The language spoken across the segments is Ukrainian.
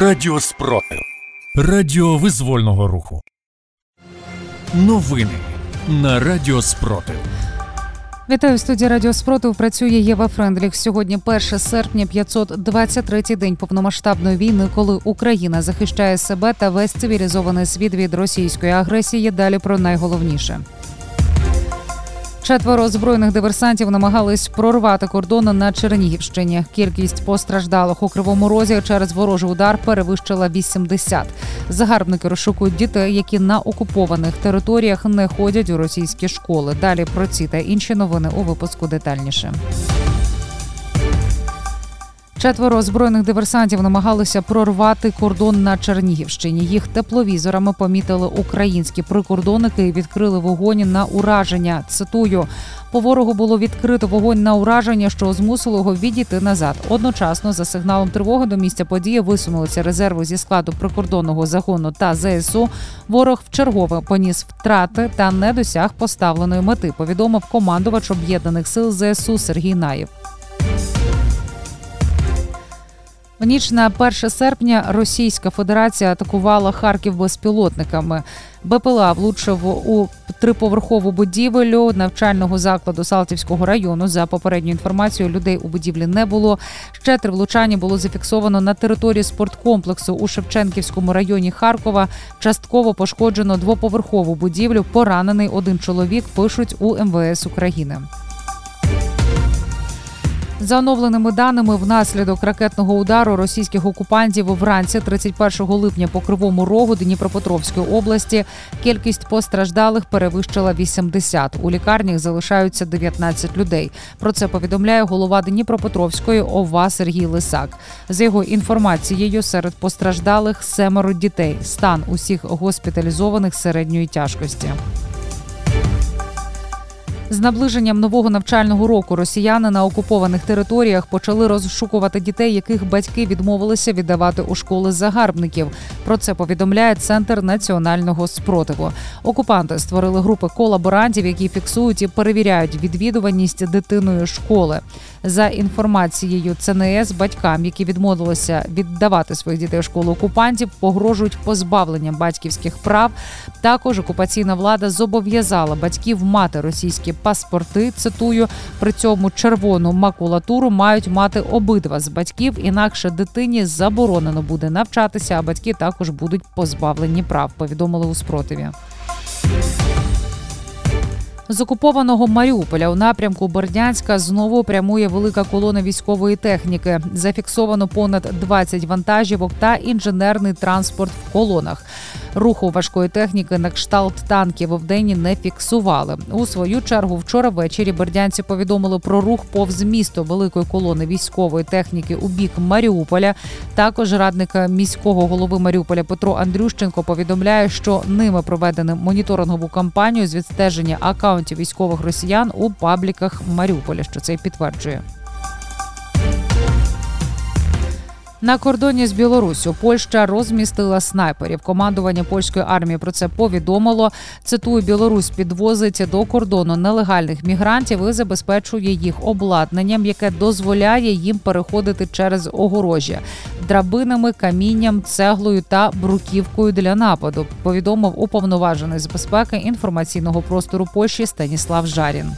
Радіо Спротив. Радіо визвольного руху. Новини на Радіо Спротив. Вітаю в студії Радіо Спротив. Працює Єва Френдліх. Сьогодні 1 серпня, 523-й день повномасштабної війни, коли Україна захищає себе та весь цивілізований світ від російської агресії. Далі про найголовніше. Четверо збройних диверсантів намагались прорвати кордони на Чернігівщині. Кількість постраждалих у кривому розі через ворожий удар перевищила 80. Загарбники розшукують дітей, які на окупованих територіях не ходять у російські школи. Далі про ці та інші новини у випуску детальніше. Четверо озброєних диверсантів намагалися прорвати кордон на Чернігівщині. Їх тепловізорами помітили українські прикордонники і відкрили вогонь на ураження. Цитую. По ворогу було відкрито вогонь на ураження, що змусило його відійти назад. Одночасно, за сигналом тривоги до місця події висунулися резерви зі складу прикордонного загону та ЗСУ. Ворог вчергове поніс втрати та не досяг поставленої мети. Повідомив командувач об'єднаних сил ЗСУ Сергій Наєв. В ніч на 1 серпня Російська Федерація атакувала Харків безпілотниками. БПЛА влучив у триповерхову будівлю навчального закладу Салтівського району. За попередньою інформацією, людей у будівлі не було. Ще три влучання було зафіксовано на території спорткомплексу у Шевченківському районі Харкова. Частково пошкоджено двоповерхову будівлю. Поранений один чоловік. Пишуть у МВС України. За оновленими даними, внаслідок ракетного удару російських окупантів вранці 31 липня по кривому рогу Дніпропетровської області кількість постраждалих перевищила 80. У лікарнях залишаються 19 людей. Про це повідомляє голова Дніпропетровської ОВА Сергій Лисак. За його інформацією, серед постраждалих семеро дітей. Стан усіх госпіталізованих середньої тяжкості. З наближенням нового навчального року росіяни на окупованих територіях почали розшукувати дітей, яких батьки відмовилися віддавати у школи загарбників. Про це повідомляє центр національного спротиву. Окупанти створили групи колаборантів, які фіксують і перевіряють відвідуваність дитиною школи. За інформацією ЦНС, батькам, які відмовилися віддавати своїх дітей у школу окупантів, погрожують позбавленням батьківських прав. Також окупаційна влада зобов'язала батьків мати російські паспорти. Цитую при цьому червону макулатуру мають мати обидва з батьків, інакше дитині заборонено буде навчатися, а батьки також будуть позбавлені прав. Повідомили у спротиві. З окупованого Маріуполя у напрямку Бердянська знову прямує велика колона військової техніки. Зафіксовано понад 20 вантажівок та інженерний транспорт в колонах. Руху важкої техніки на кшталт танків в день не фіксували. У свою чергу вчора ввечері бердянці повідомили про рух повз місто великої колони військової техніки у бік Маріуполя. Також радник міського голови Маріуполя Петро Андрющенко повідомляє, що ними проведено моніторингову кампанію з відстеження акаунтів військових росіян у пабліках Маріуполя. Що це підтверджує. На кордоні з Білоруссю Польща розмістила снайперів. Командування польської армії про це повідомило. Цитую, Білорусь підвозить до кордону нелегальних мігрантів і забезпечує їх обладнанням, яке дозволяє їм переходити через огорожі драбинами, камінням, цеглою та бруківкою для нападу. Повідомив уповноважений з безпеки інформаційного простору Польщі Станіслав Жарін.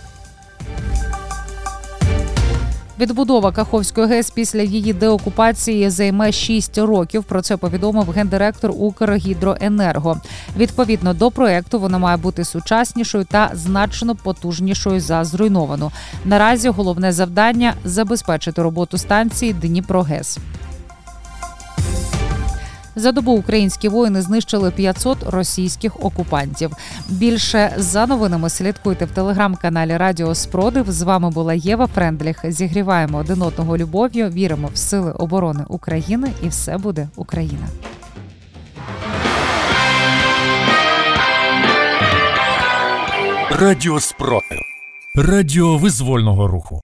Відбудова Каховської ГЕС після її деокупації займе 6 років. Про це повідомив гендиректор Укргідроенерго. Відповідно до проекту, вона має бути сучаснішою та значно потужнішою за зруйновану. Наразі головне завдання забезпечити роботу станції Дніпрогес. За добу українські воїни знищили 500 російських окупантів. Більше за новинами слідкуйте в телеграм-каналі Радіо Спродив. З вами була Єва Френдліх. Зігріваємо один одного любов'ю. Віримо в сили оборони України, і все буде Україна. Радіо Спротив. Радіо визвольного руху.